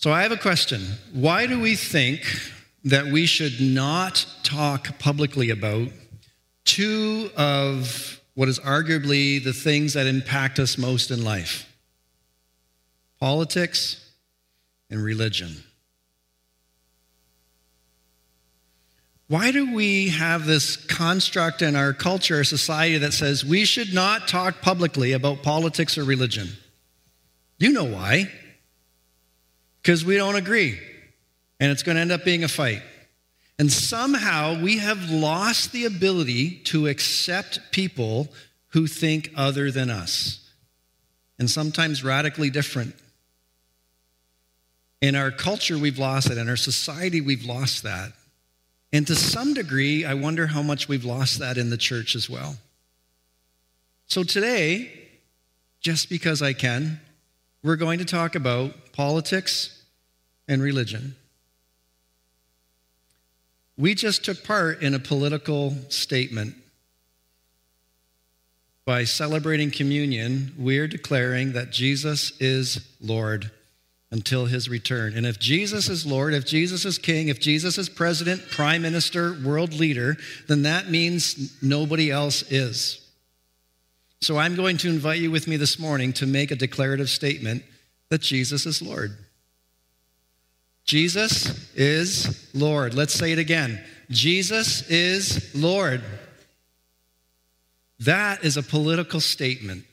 So I have a question. Why do we think that we should not talk publicly about two of what is arguably the things that impact us most in life politics and religion? Why do we have this construct in our culture, our society, that says we should not talk publicly about politics or religion? You know why. Because we don't agree, and it's going to end up being a fight. And somehow we have lost the ability to accept people who think other than us, and sometimes radically different. In our culture, we've lost it. In our society, we've lost that. And to some degree, I wonder how much we've lost that in the church as well. So today, just because I can, we're going to talk about politics and religion. We just took part in a political statement. By celebrating communion, we're declaring that Jesus is Lord until his return. And if Jesus is Lord, if Jesus is King, if Jesus is President, Prime Minister, world leader, then that means nobody else is. So I'm going to invite you with me this morning to make a declarative statement that Jesus is Lord. Jesus is Lord. Let's say it again. Jesus is Lord. That is a political statement.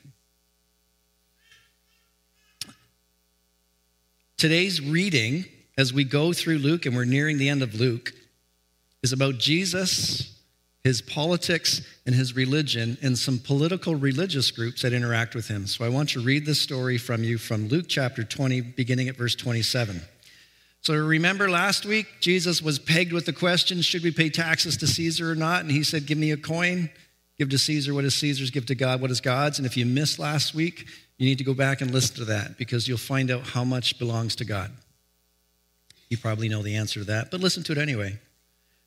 Today's reading, as we go through Luke, and we're nearing the end of Luke, is about Jesus, his politics, and his religion, and some political religious groups that interact with him. So I want to read this story from you from Luke chapter 20, beginning at verse 27. So remember last week, Jesus was pegged with the question should we pay taxes to Caesar or not? And he said, Give me a coin. Give to Caesar what is Caesar's, give to God what is God's. And if you missed last week, you need to go back and listen to that because you'll find out how much belongs to God. You probably know the answer to that, but listen to it anyway.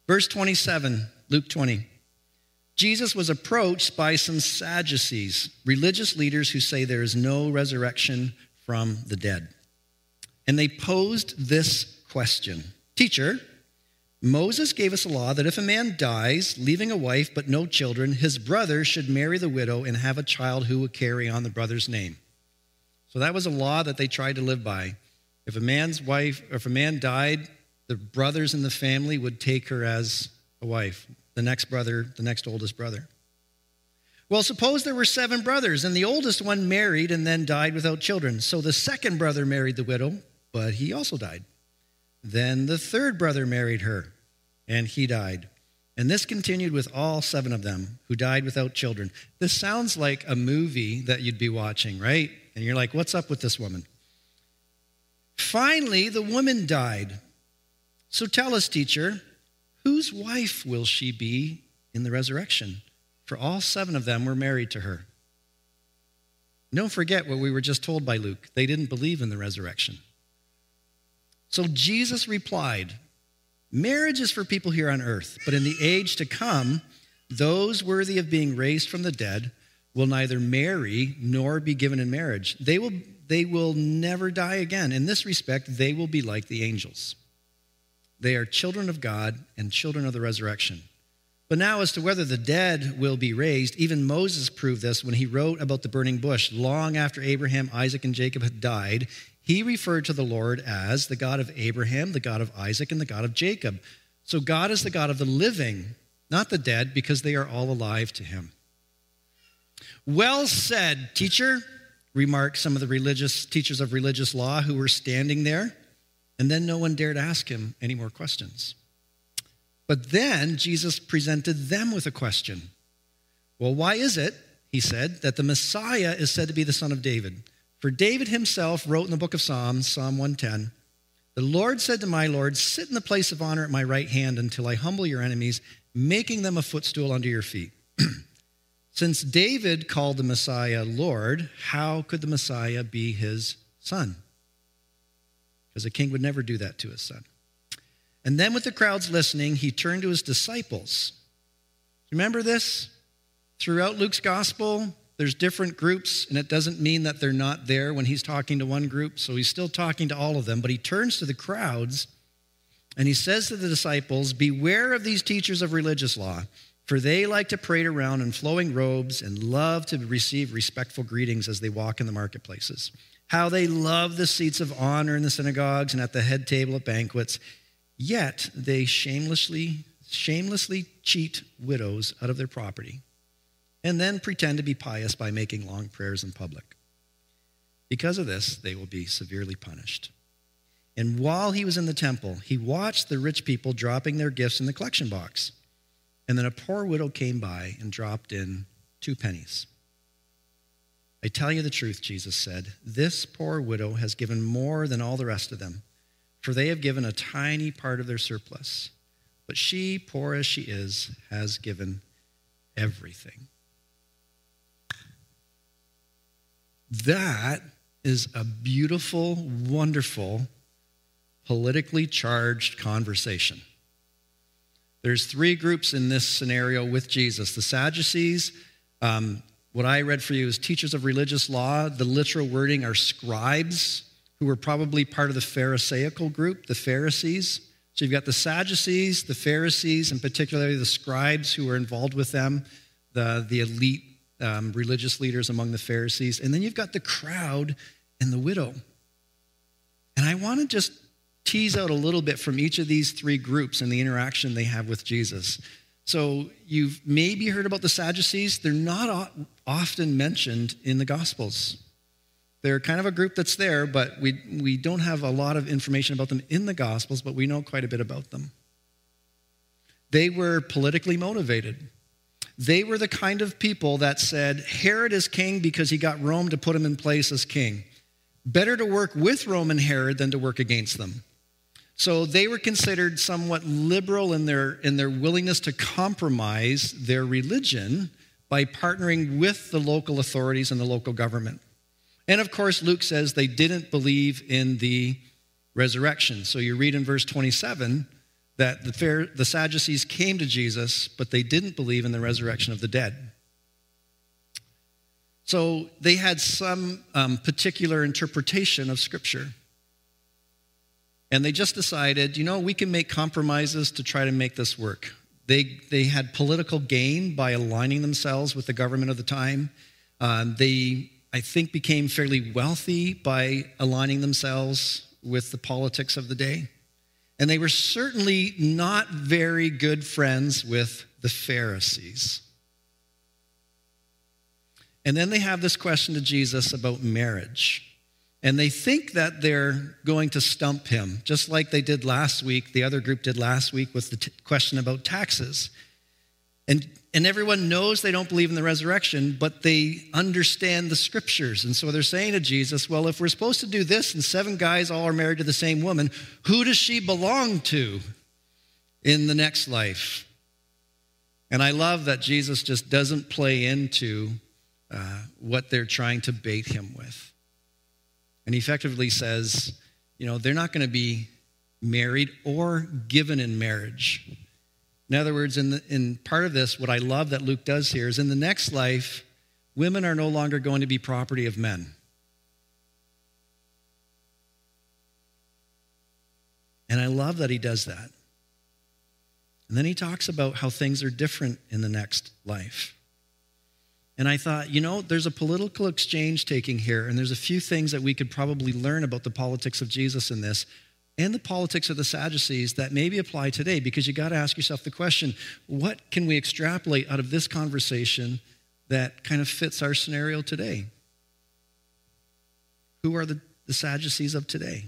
Verse 27, Luke 20. Jesus was approached by some Sadducees, religious leaders who say there is no resurrection from the dead. And they posed this question Teacher, Moses gave us a law that if a man dies, leaving a wife but no children, his brother should marry the widow and have a child who would carry on the brother's name. So that was a law that they tried to live by. If a man's wife, or if a man died, the brothers in the family would take her as a wife, the next brother, the next oldest brother. Well, suppose there were seven brothers, and the oldest one married and then died without children. So the second brother married the widow, but he also died. Then the third brother married her, and he died. And this continued with all seven of them who died without children. This sounds like a movie that you'd be watching, right? And you're like, what's up with this woman? Finally, the woman died. So tell us, teacher, whose wife will she be in the resurrection? For all seven of them were married to her. Don't forget what we were just told by Luke. They didn't believe in the resurrection. So Jesus replied, Marriage is for people here on earth, but in the age to come, those worthy of being raised from the dead will neither marry nor be given in marriage. They will, they will never die again. In this respect, they will be like the angels. They are children of God and children of the resurrection. But now, as to whether the dead will be raised, even Moses proved this when he wrote about the burning bush long after Abraham, Isaac, and Jacob had died. He referred to the Lord as the God of Abraham, the God of Isaac, and the God of Jacob. So God is the God of the living, not the dead, because they are all alive to him. Well said, teacher, remarked some of the religious teachers of religious law who were standing there. And then no one dared ask him any more questions. But then Jesus presented them with a question. Well, why is it, he said, that the Messiah is said to be the son of David? For David himself wrote in the book of Psalms, Psalm 110, The Lord said to my Lord, Sit in the place of honor at my right hand until I humble your enemies, making them a footstool under your feet. Since David called the Messiah Lord, how could the Messiah be his son? Because a king would never do that to his son. And then, with the crowds listening, he turned to his disciples. Remember this? Throughout Luke's gospel, there's different groups, and it doesn't mean that they're not there when he's talking to one group. So he's still talking to all of them, but he turns to the crowds and he says to the disciples, Beware of these teachers of religious law, for they like to parade around in flowing robes and love to receive respectful greetings as they walk in the marketplaces. How they love the seats of honor in the synagogues and at the head table at banquets, yet they shamelessly, shamelessly cheat widows out of their property and then pretend to be pious by making long prayers in public. Because of this, they will be severely punished. And while he was in the temple, he watched the rich people dropping their gifts in the collection box. And then a poor widow came by and dropped in two pennies. I tell you the truth, Jesus said, this poor widow has given more than all the rest of them, for they have given a tiny part of their surplus. But she, poor as she is, has given everything. That is a beautiful, wonderful, politically charged conversation. There's three groups in this scenario with Jesus the Sadducees. Um, what I read for you is teachers of religious law. The literal wording are scribes, who were probably part of the Pharisaical group, the Pharisees. So you've got the Sadducees, the Pharisees, and particularly the scribes who were involved with them, the, the elite um, religious leaders among the Pharisees. And then you've got the crowd and the widow. And I want to just tease out a little bit from each of these three groups and the interaction they have with Jesus. So you've maybe heard about the Sadducees. They're not often mentioned in the Gospels. They're kind of a group that's there, but we, we don't have a lot of information about them in the Gospels, but we know quite a bit about them. They were politically motivated. They were the kind of people that said, Herod is king because he got Rome to put him in place as king. Better to work with Rome and Herod than to work against them. So they were considered somewhat liberal in their, in their willingness to compromise their religion by partnering with the local authorities and the local government. And of course, Luke says they didn't believe in the resurrection. So you read in verse 27 that the, the Sadducees came to Jesus, but they didn't believe in the resurrection of the dead. So they had some um, particular interpretation of Scripture. And they just decided, you know, we can make compromises to try to make this work. They, they had political gain by aligning themselves with the government of the time. Um, they, I think, became fairly wealthy by aligning themselves with the politics of the day. And they were certainly not very good friends with the Pharisees. And then they have this question to Jesus about marriage. And they think that they're going to stump him, just like they did last week, the other group did last week with the t- question about taxes. And, and everyone knows they don't believe in the resurrection, but they understand the scriptures. And so they're saying to Jesus, Well, if we're supposed to do this and seven guys all are married to the same woman, who does she belong to in the next life? And I love that Jesus just doesn't play into uh, what they're trying to bait him with. And he effectively says, you know, they're not going to be married or given in marriage. In other words, in, the, in part of this, what I love that Luke does here is in the next life, women are no longer going to be property of men. And I love that he does that. And then he talks about how things are different in the next life. And I thought, you know, there's a political exchange taking here, and there's a few things that we could probably learn about the politics of Jesus in this and the politics of the Sadducees that maybe apply today because you got to ask yourself the question what can we extrapolate out of this conversation that kind of fits our scenario today? Who are the, the Sadducees of today?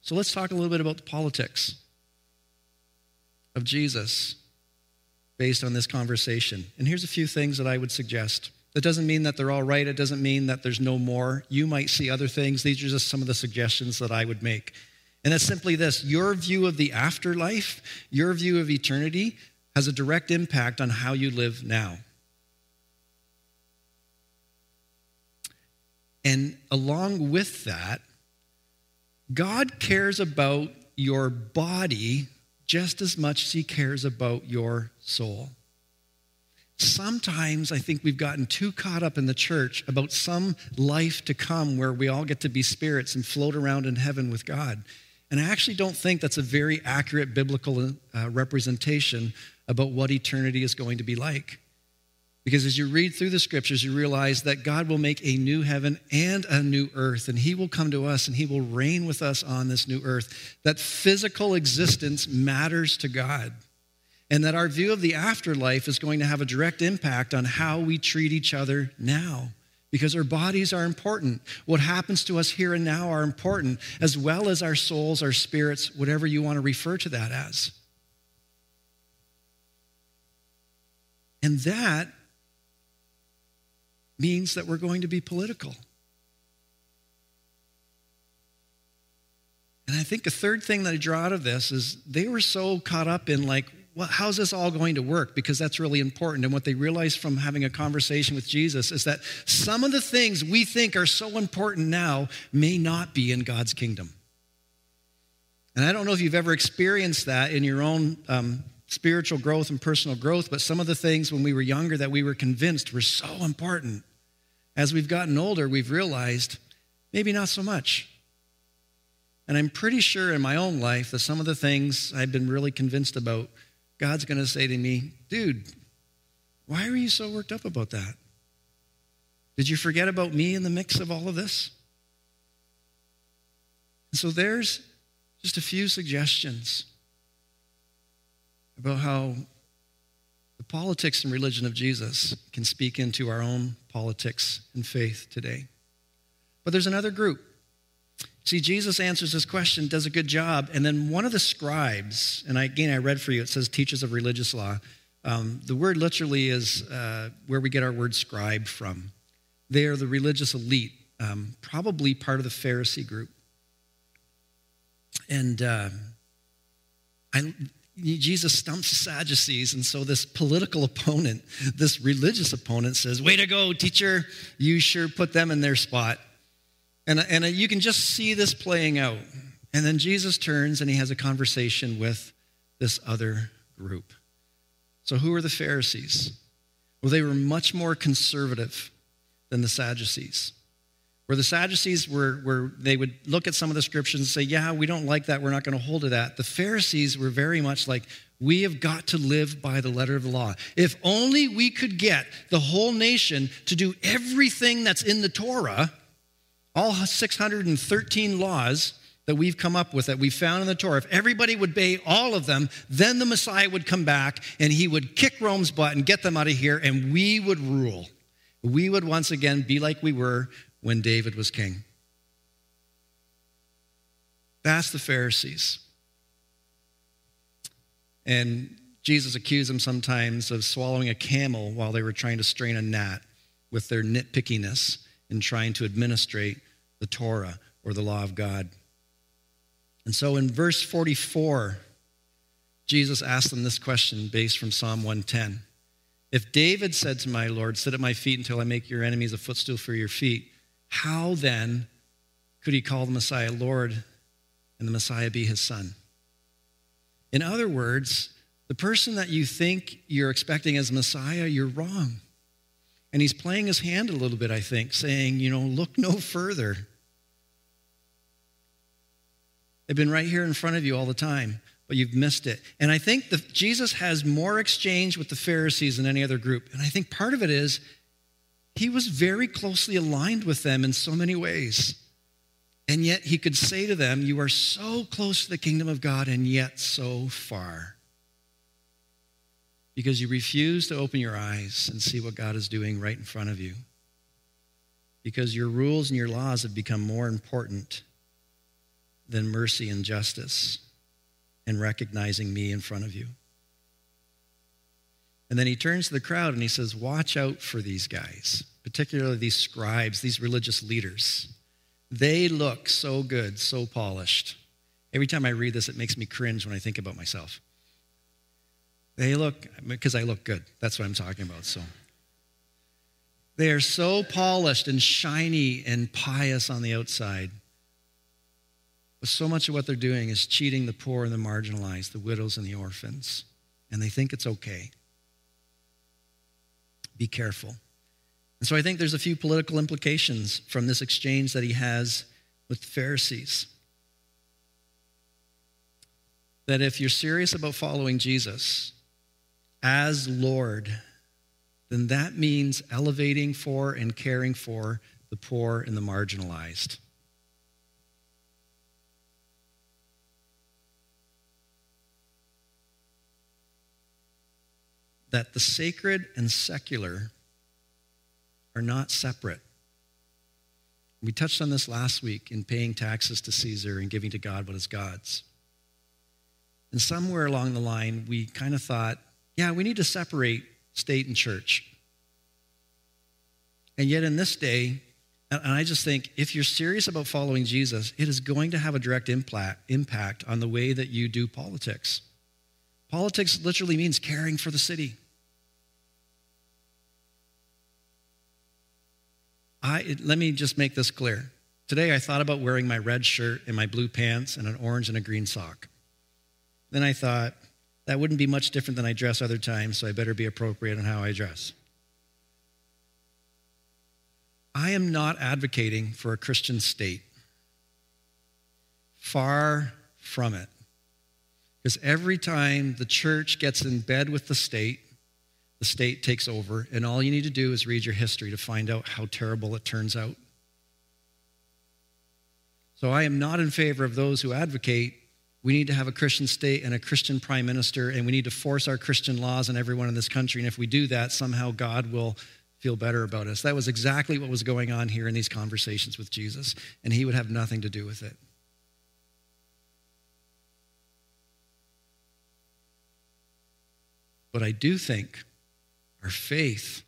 So let's talk a little bit about the politics of Jesus based on this conversation. And here's a few things that I would suggest. That doesn't mean that they're all right. It doesn't mean that there's no more. You might see other things. These are just some of the suggestions that I would make. And it's simply this your view of the afterlife, your view of eternity, has a direct impact on how you live now. And along with that, God cares about your body just as much as he cares about your soul. Sometimes I think we've gotten too caught up in the church about some life to come where we all get to be spirits and float around in heaven with God. And I actually don't think that's a very accurate biblical uh, representation about what eternity is going to be like. Because as you read through the scriptures, you realize that God will make a new heaven and a new earth, and He will come to us and He will reign with us on this new earth. That physical existence matters to God, and that our view of the afterlife is going to have a direct impact on how we treat each other now. Because our bodies are important. What happens to us here and now are important, as well as our souls, our spirits, whatever you want to refer to that as. And that means that we're going to be political. And I think a third thing that I draw out of this is they were so caught up in, like, well, how's this all going to work? Because that's really important. And what they realized from having a conversation with Jesus is that some of the things we think are so important now may not be in God's kingdom. And I don't know if you've ever experienced that in your own um, spiritual growth and personal growth, but some of the things when we were younger that we were convinced were so important. As we've gotten older, we've realized maybe not so much. And I'm pretty sure in my own life that some of the things I've been really convinced about, God's going to say to me, dude, why are you so worked up about that? Did you forget about me in the mix of all of this? And so there's just a few suggestions about how the politics and religion of Jesus can speak into our own politics and faith today. But there's another group. See, Jesus answers this question, does a good job, and then one of the scribes, and I, again, I read for you, it says teachers of religious law. Um, the word literally is uh, where we get our word scribe from. They are the religious elite, um, probably part of the Pharisee group. And uh, I, Jesus stumps the Sadducees, and so this political opponent, this religious opponent says, Way to go, teacher, you sure put them in their spot. And, and you can just see this playing out. And then Jesus turns and he has a conversation with this other group. So, who are the Pharisees? Well, they were much more conservative than the Sadducees. Where the Sadducees were, were, they would look at some of the scriptures and say, Yeah, we don't like that. We're not going to hold to that. The Pharisees were very much like, We have got to live by the letter of the law. If only we could get the whole nation to do everything that's in the Torah, all 613 laws that we've come up with, that we found in the Torah, if everybody would obey all of them, then the Messiah would come back and he would kick Rome's butt and get them out of here, and we would rule. We would once again be like we were when David was king. That's the Pharisees. And Jesus accused them sometimes of swallowing a camel while they were trying to strain a gnat with their nitpickiness in trying to administrate the Torah or the law of God. And so in verse 44, Jesus asked them this question based from Psalm 110. If David said to my Lord, Sit at my feet until I make your enemies a footstool for your feet, how then could he call the Messiah Lord and the Messiah be his son? In other words, the person that you think you're expecting as Messiah, you're wrong. And he's playing his hand a little bit, I think, saying, you know, look no further. They've been right here in front of you all the time, but you've missed it. And I think that Jesus has more exchange with the Pharisees than any other group. And I think part of it is he was very closely aligned with them in so many ways. And yet he could say to them, You are so close to the kingdom of God and yet so far. Because you refuse to open your eyes and see what God is doing right in front of you. Because your rules and your laws have become more important than mercy and justice and recognizing me in front of you. And then he turns to the crowd and he says, Watch out for these guys, particularly these scribes, these religious leaders. They look so good, so polished. Every time I read this, it makes me cringe when I think about myself. They look, because I look good. That's what I'm talking about. So they are so polished and shiny and pious on the outside. But so much of what they're doing is cheating the poor and the marginalized, the widows and the orphans. And they think it's okay. Be careful. And so I think there's a few political implications from this exchange that he has with the Pharisees. That if you're serious about following Jesus as Lord, then that means elevating for and caring for the poor and the marginalized. That the sacred and secular are not separate. We touched on this last week in paying taxes to Caesar and giving to God what is God's. And somewhere along the line, we kind of thought, yeah, we need to separate state and church. And yet, in this day, and I just think if you're serious about following Jesus, it is going to have a direct impact on the way that you do politics. Politics literally means caring for the city. I, let me just make this clear. Today I thought about wearing my red shirt and my blue pants and an orange and a green sock. Then I thought that wouldn't be much different than I dress other times, so I better be appropriate in how I dress. I am not advocating for a Christian state. Far from it. Because every time the church gets in bed with the state, the state takes over, and all you need to do is read your history to find out how terrible it turns out. So I am not in favor of those who advocate we need to have a Christian state and a Christian prime minister, and we need to force our Christian laws on everyone in this country. And if we do that, somehow God will feel better about us. That was exactly what was going on here in these conversations with Jesus, and he would have nothing to do with it. But I do think our faith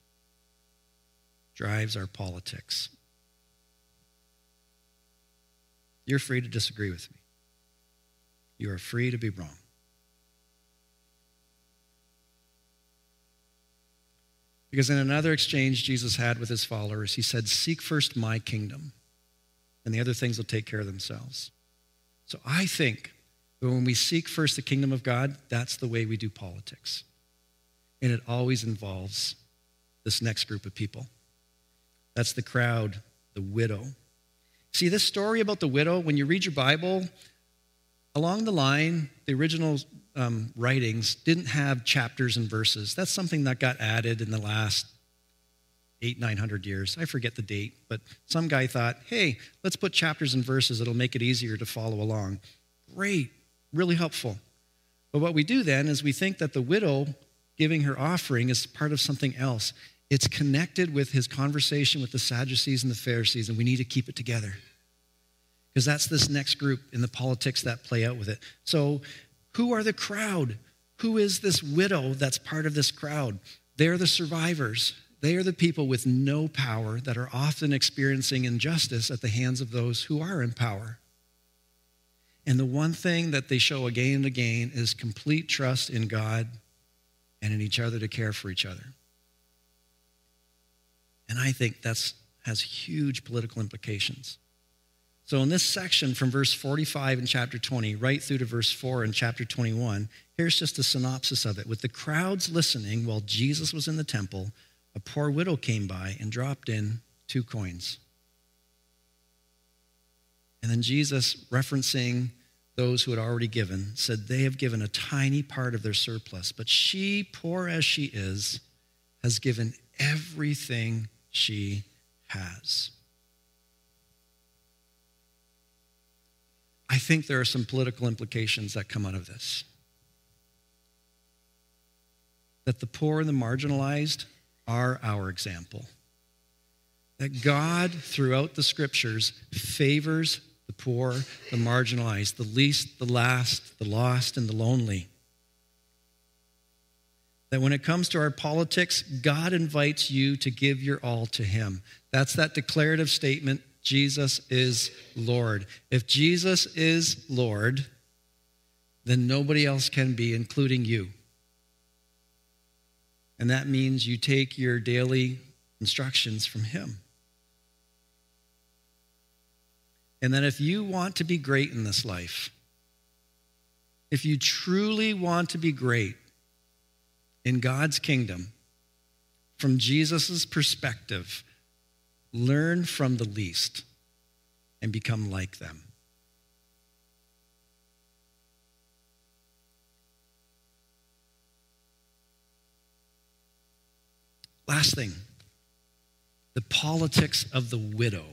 drives our politics. You're free to disagree with me. You are free to be wrong. Because in another exchange Jesus had with his followers, he said, Seek first my kingdom, and the other things will take care of themselves. So I think that when we seek first the kingdom of God, that's the way we do politics. And it always involves this next group of people. That's the crowd, the widow. See, this story about the widow, when you read your Bible, along the line, the original um, writings didn't have chapters and verses. That's something that got added in the last eight, nine hundred years. I forget the date, but some guy thought, hey, let's put chapters and verses. It'll make it easier to follow along. Great, really helpful. But what we do then is we think that the widow giving her offering is part of something else. It's connected with his conversation with the Sadducees and the Pharisees, and we need to keep it together. Because that's this next group in the politics that play out with it. So, who are the crowd? Who is this widow that's part of this crowd? They're the survivors. They are the people with no power that are often experiencing injustice at the hands of those who are in power. And the one thing that they show again and again is complete trust in God and in each other to care for each other. And I think that has huge political implications. So, in this section from verse 45 in chapter 20 right through to verse 4 in chapter 21, here's just a synopsis of it. With the crowds listening while Jesus was in the temple, a poor widow came by and dropped in two coins. And then Jesus, referencing those who had already given, said, They have given a tiny part of their surplus, but she, poor as she is, has given everything she has. I think there are some political implications that come out of this. That the poor and the marginalized are our example. That God, throughout the scriptures, favors the poor, the marginalized, the least, the last, the lost, and the lonely. That when it comes to our politics, God invites you to give your all to Him. That's that declarative statement Jesus is Lord. If Jesus is Lord, then nobody else can be, including you. And that means you take your daily instructions from Him. And that if you want to be great in this life, if you truly want to be great in God's kingdom, from Jesus' perspective, learn from the least and become like them. Last thing the politics of the widow.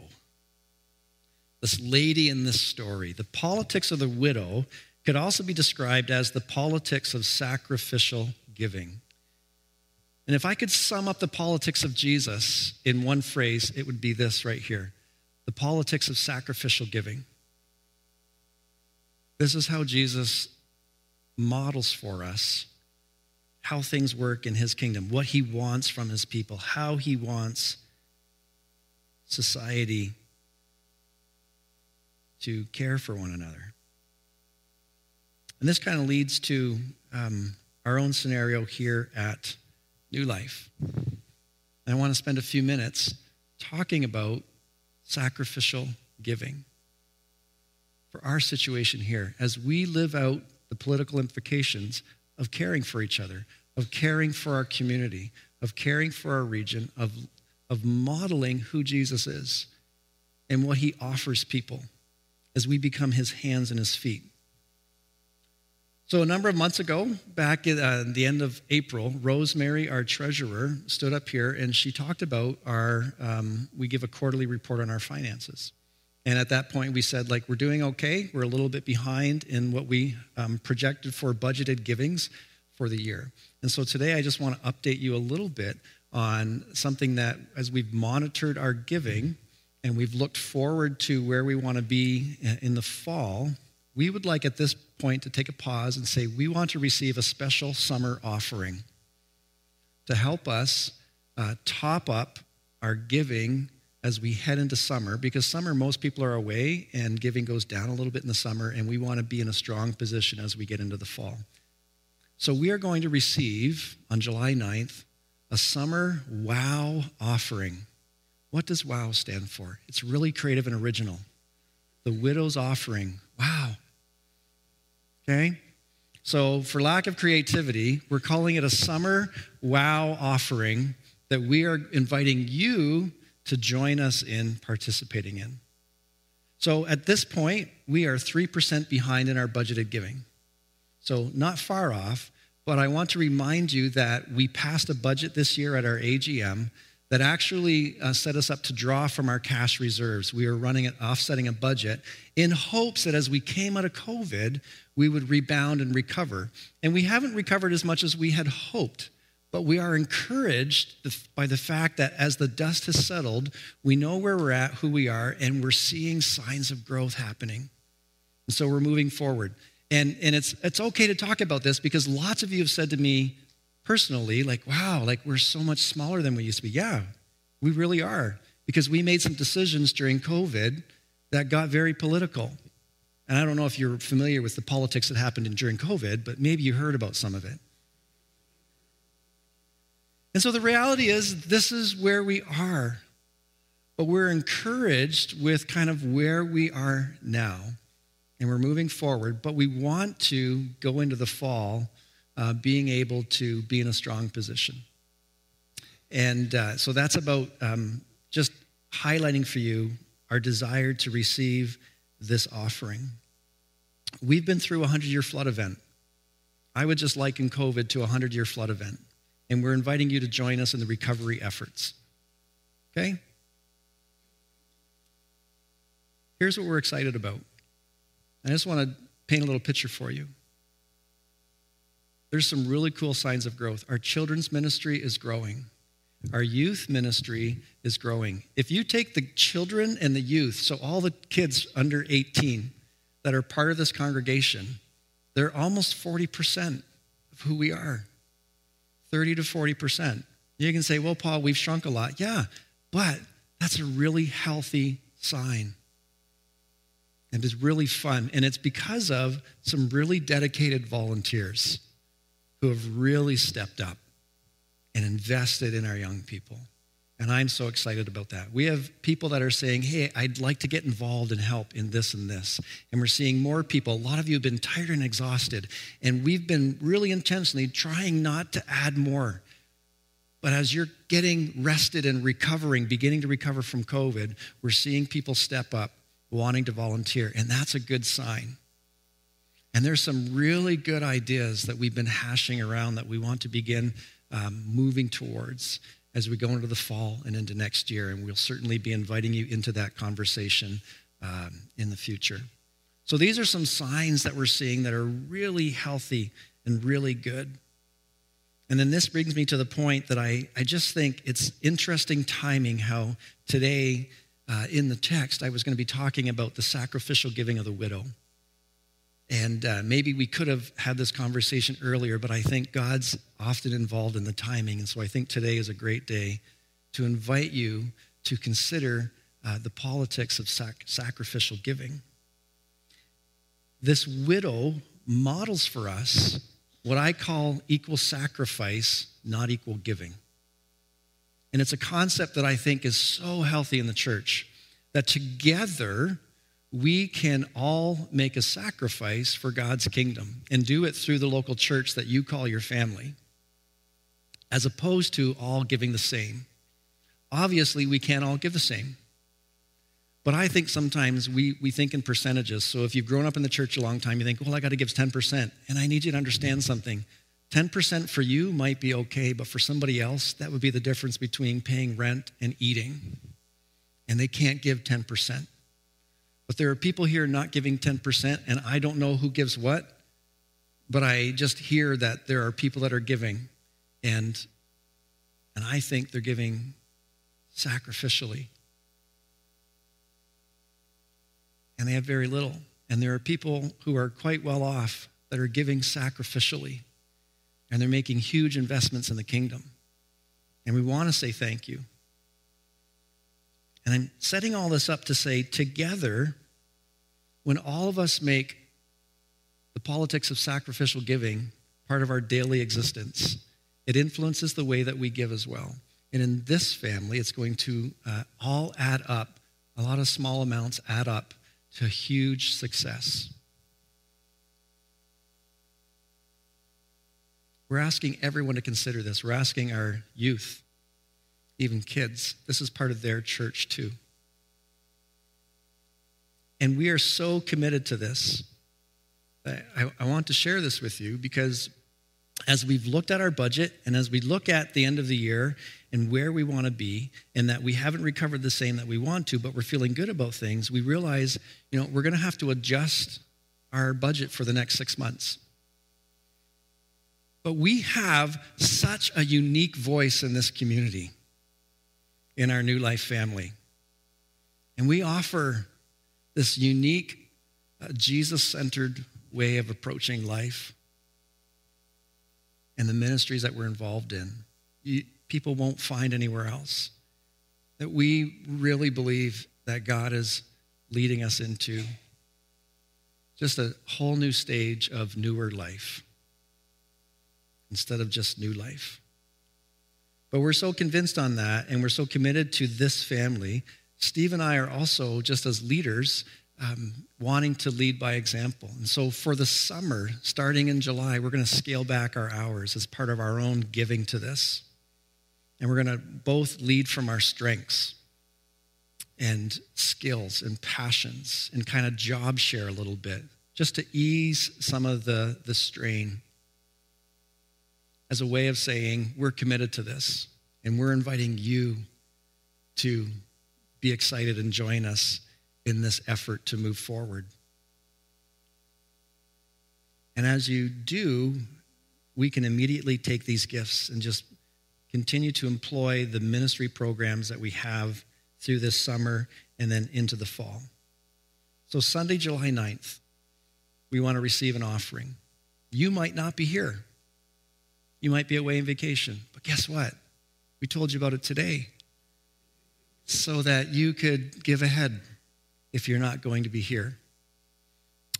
This lady in this story, the politics of the widow could also be described as the politics of sacrificial giving. And if I could sum up the politics of Jesus in one phrase, it would be this right here the politics of sacrificial giving. This is how Jesus models for us how things work in his kingdom, what he wants from his people, how he wants society to care for one another. And this kind of leads to um, our own scenario here at New Life. I want to spend a few minutes talking about sacrificial giving for our situation here as we live out the political implications of caring for each other, of caring for our community, of caring for our region, of, of modeling who Jesus is and what he offers people as we become his hands and his feet. So, a number of months ago, back at uh, the end of April, Rosemary, our treasurer, stood up here and she talked about our, um, we give a quarterly report on our finances. And at that point, we said, like, we're doing okay. We're a little bit behind in what we um, projected for budgeted givings for the year. And so today, I just want to update you a little bit on something that, as we've monitored our giving and we've looked forward to where we want to be in the fall, we would like at this point to take a pause and say, we want to receive a special summer offering to help us uh, top up our giving as we head into summer because summer most people are away and giving goes down a little bit in the summer and we want to be in a strong position as we get into the fall. So we are going to receive on july 9th a summer wow offering. What does wow stand for? It's really creative and original. The widow's offering. Wow okay so for lack of creativity we're calling it a summer wow offering that we are inviting you to join us in participating in. So at this point, we are 3% behind in our budgeted giving. So not far off, but I want to remind you that we passed a budget this year at our AGM that actually uh, set us up to draw from our cash reserves. We were running it, offsetting a budget in hopes that as we came out of COVID, we would rebound and recover. And we haven't recovered as much as we had hoped. But we are encouraged by the fact that as the dust has settled, we know where we're at, who we are, and we're seeing signs of growth happening. And so we're moving forward. And, and it's, it's okay to talk about this because lots of you have said to me personally, like, wow, like we're so much smaller than we used to be. Yeah, we really are because we made some decisions during COVID that got very political. And I don't know if you're familiar with the politics that happened during COVID, but maybe you heard about some of it. And so the reality is, this is where we are. But we're encouraged with kind of where we are now. And we're moving forward. But we want to go into the fall uh, being able to be in a strong position. And uh, so that's about um, just highlighting for you our desire to receive this offering. We've been through a 100 year flood event. I would just liken COVID to a 100 year flood event and we're inviting you to join us in the recovery efforts. Okay? Here's what we're excited about. I just want to paint a little picture for you. There's some really cool signs of growth. Our children's ministry is growing. Our youth ministry is growing. If you take the children and the youth, so all the kids under 18 that are part of this congregation, they're almost 40% of who we are. 30 to 40%. You can say, well, Paul, we've shrunk a lot. Yeah, but that's a really healthy sign. And it's really fun. And it's because of some really dedicated volunteers who have really stepped up and invested in our young people. And I'm so excited about that. We have people that are saying, hey, I'd like to get involved and help in this and this. And we're seeing more people. A lot of you have been tired and exhausted. And we've been really intentionally trying not to add more, But as you're getting rested and recovering, beginning to recover from COVID, we're seeing people step up wanting to volunteer, and that's a good sign. And there's some really good ideas that we've been hashing around that we want to begin um, moving towards as we go into the fall and into next year. And we'll certainly be inviting you into that conversation um, in the future. So these are some signs that we're seeing that are really healthy and really good. And then this brings me to the point that I, I just think it's interesting timing how today uh, in the text I was going to be talking about the sacrificial giving of the widow. And uh, maybe we could have had this conversation earlier, but I think God's often involved in the timing. And so I think today is a great day to invite you to consider uh, the politics of sac- sacrificial giving. This widow models for us what I call equal sacrifice, not equal giving. And it's a concept that I think is so healthy in the church that together we can all make a sacrifice for God's kingdom and do it through the local church that you call your family, as opposed to all giving the same. Obviously, we can't all give the same. But I think sometimes we, we think in percentages. So if you've grown up in the church a long time, you think, well, I got to give 10%. And I need you to understand something. 10% for you might be okay, but for somebody else, that would be the difference between paying rent and eating. And they can't give 10%. But there are people here not giving 10%, and I don't know who gives what, but I just hear that there are people that are giving, and, and I think they're giving sacrificially. and they have very little. And there are people who are quite well off that are giving sacrificially, and they're making huge investments in the kingdom. And we want to say thank you. And I'm setting all this up to say together, when all of us make the politics of sacrificial giving part of our daily existence, it influences the way that we give as well. And in this family, it's going to uh, all add up. A lot of small amounts add up to huge success. We're asking everyone to consider this. We're asking our youth, even kids. This is part of their church too. And we are so committed to this. I, I, want to share this with you because as we've looked at our budget and as we look at the end of the year and where we want to be and that we haven't recovered the same that we want to but we're feeling good about things we realize you know we're going to have to adjust our budget for the next six months but we have such a unique voice in this community in our new life family and we offer this unique uh, jesus-centered way of approaching life and the ministries that we're involved in. You, people won't find anywhere else. That we really believe that God is leading us into just a whole new stage of newer life instead of just new life. But we're so convinced on that and we're so committed to this family. Steve and I are also, just as leaders, um, wanting to lead by example. And so for the summer, starting in July, we're going to scale back our hours as part of our own giving to this. And we're going to both lead from our strengths and skills and passions and kind of job share a little bit just to ease some of the, the strain as a way of saying we're committed to this and we're inviting you to be excited and join us in this effort to move forward. And as you do, we can immediately take these gifts and just continue to employ the ministry programs that we have through this summer and then into the fall. So, Sunday, July 9th, we want to receive an offering. You might not be here. You might be away on vacation. But guess what? We told you about it today so that you could give ahead if you're not going to be here.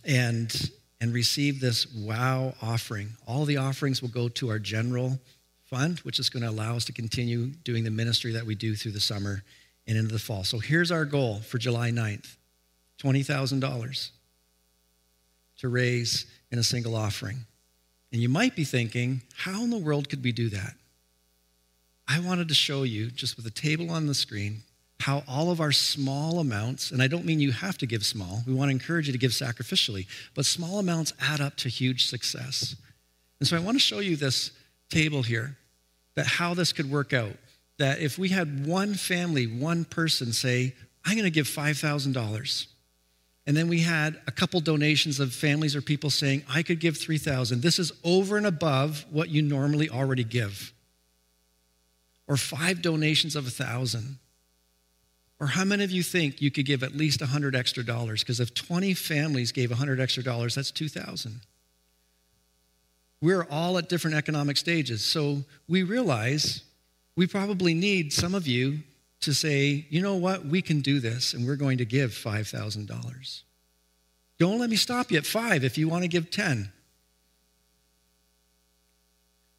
And and receive this wow offering. All the offerings will go to our general fund, which is going to allow us to continue doing the ministry that we do through the summer and into the fall. So here's our goal for July 9th $20,000 to raise in a single offering. And you might be thinking, how in the world could we do that? I wanted to show you, just with a table on the screen, how all of our small amounts, and I don't mean you have to give small, we want to encourage you to give sacrificially, but small amounts add up to huge success. And so I want to show you this table here, that how this could work out. That if we had one family, one person say, I'm going to give $5,000. And then we had a couple donations of families or people saying, I could give 3,000. This is over and above what you normally already give. Or five donations of a 1,000. Or how many of you think you could give at least 100 extra dollars? Because if 20 families gave 100 extra dollars, that's 2,000. We're all at different economic stages. So we realize we probably need some of you to say, you know what, we can do this, and we're going to give $5,000. Don't let me stop you at five if you want to give 10.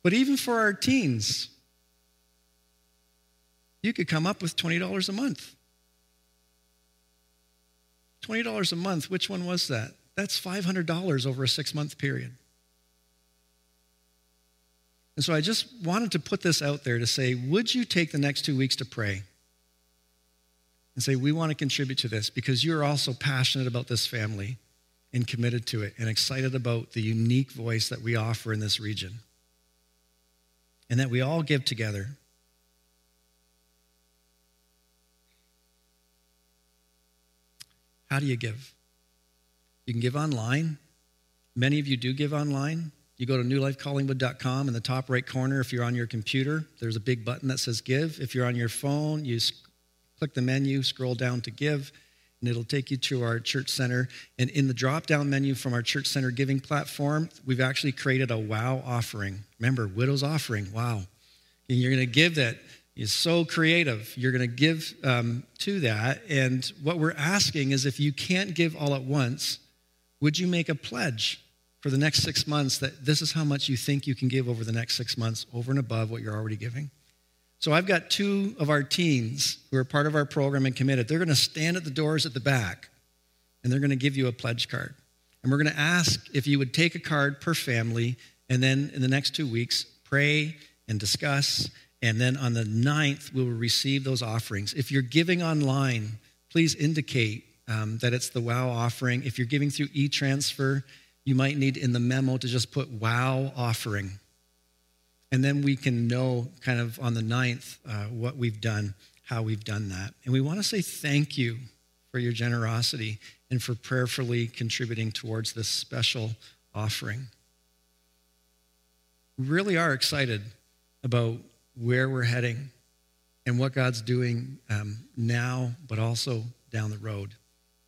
But even for our teens, you could come up with $20 a month. $20 a month, which one was that? That's $500 over a six month period. And so I just wanted to put this out there to say, would you take the next two weeks to pray? And say, we want to contribute to this because you're also passionate about this family and committed to it and excited about the unique voice that we offer in this region. And that we all give together. How do you give? You can give online. Many of you do give online. You go to newlifecollingwood.com in the top right corner. If you're on your computer, there's a big button that says give. If you're on your phone, you click the menu, scroll down to give, and it'll take you to our church center. And in the drop down menu from our church center giving platform, we've actually created a wow offering. Remember, widow's offering. Wow. And you're going to give that. Is so creative. You're going to give um, to that. And what we're asking is if you can't give all at once, would you make a pledge? for the next six months that this is how much you think you can give over the next six months, over and above what you're already giving. So I've got two of our teens who are part of our program and committed. They're going to stand at the doors at the back and they're going to give you a pledge card. And we're going to ask if you would take a card per family and then in the next two weeks, pray and discuss. And then on the 9th, we will receive those offerings. If you're giving online, please indicate um, that it's the WOW offering. If you're giving through e transfer, you might need in the memo to just put wow offering. And then we can know kind of on the ninth uh, what we've done, how we've done that. And we want to say thank you for your generosity and for prayerfully contributing towards this special offering. We really are excited about where we're heading and what God's doing um, now, but also down the road.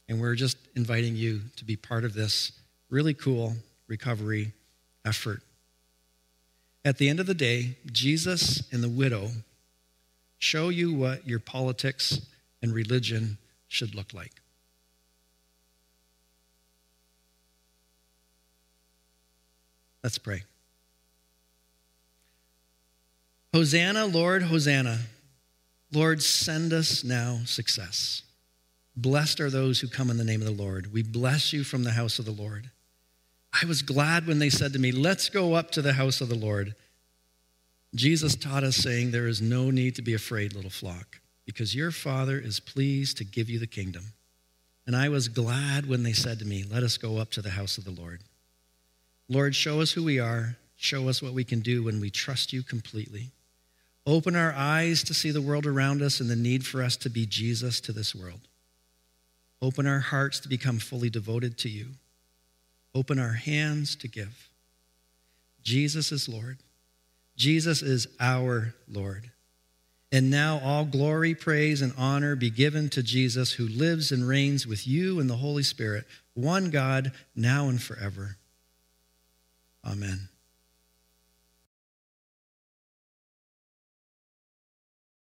And we're just inviting you to be part of this really cool recovery effort. At the end of the day, Jesus and the widow show you what your politics and religion should look like. Let's pray. Hosanna, Lord, Hosanna. Lord, send us now success. Blessed are those who come in the name of the Lord. We bless you from the house of the Lord. I was glad when they said to me, Let's go up to the house of the Lord. Jesus taught us, saying, There is no need to be afraid, little flock, because your Father is pleased to give you the kingdom. And I was glad when they said to me, Let us go up to the house of the Lord. Lord, show us who we are. Show us what we can do when we trust you completely. Open our eyes to see the world around us and the need for us to be Jesus to this world. Open our hearts to become fully devoted to you open our hands to give. Jesus is Lord. Jesus is our Lord. And now all glory, praise, and honor be given to Jesus, who lives and reigns with you in the Holy Spirit, one God, now and forever. Amen.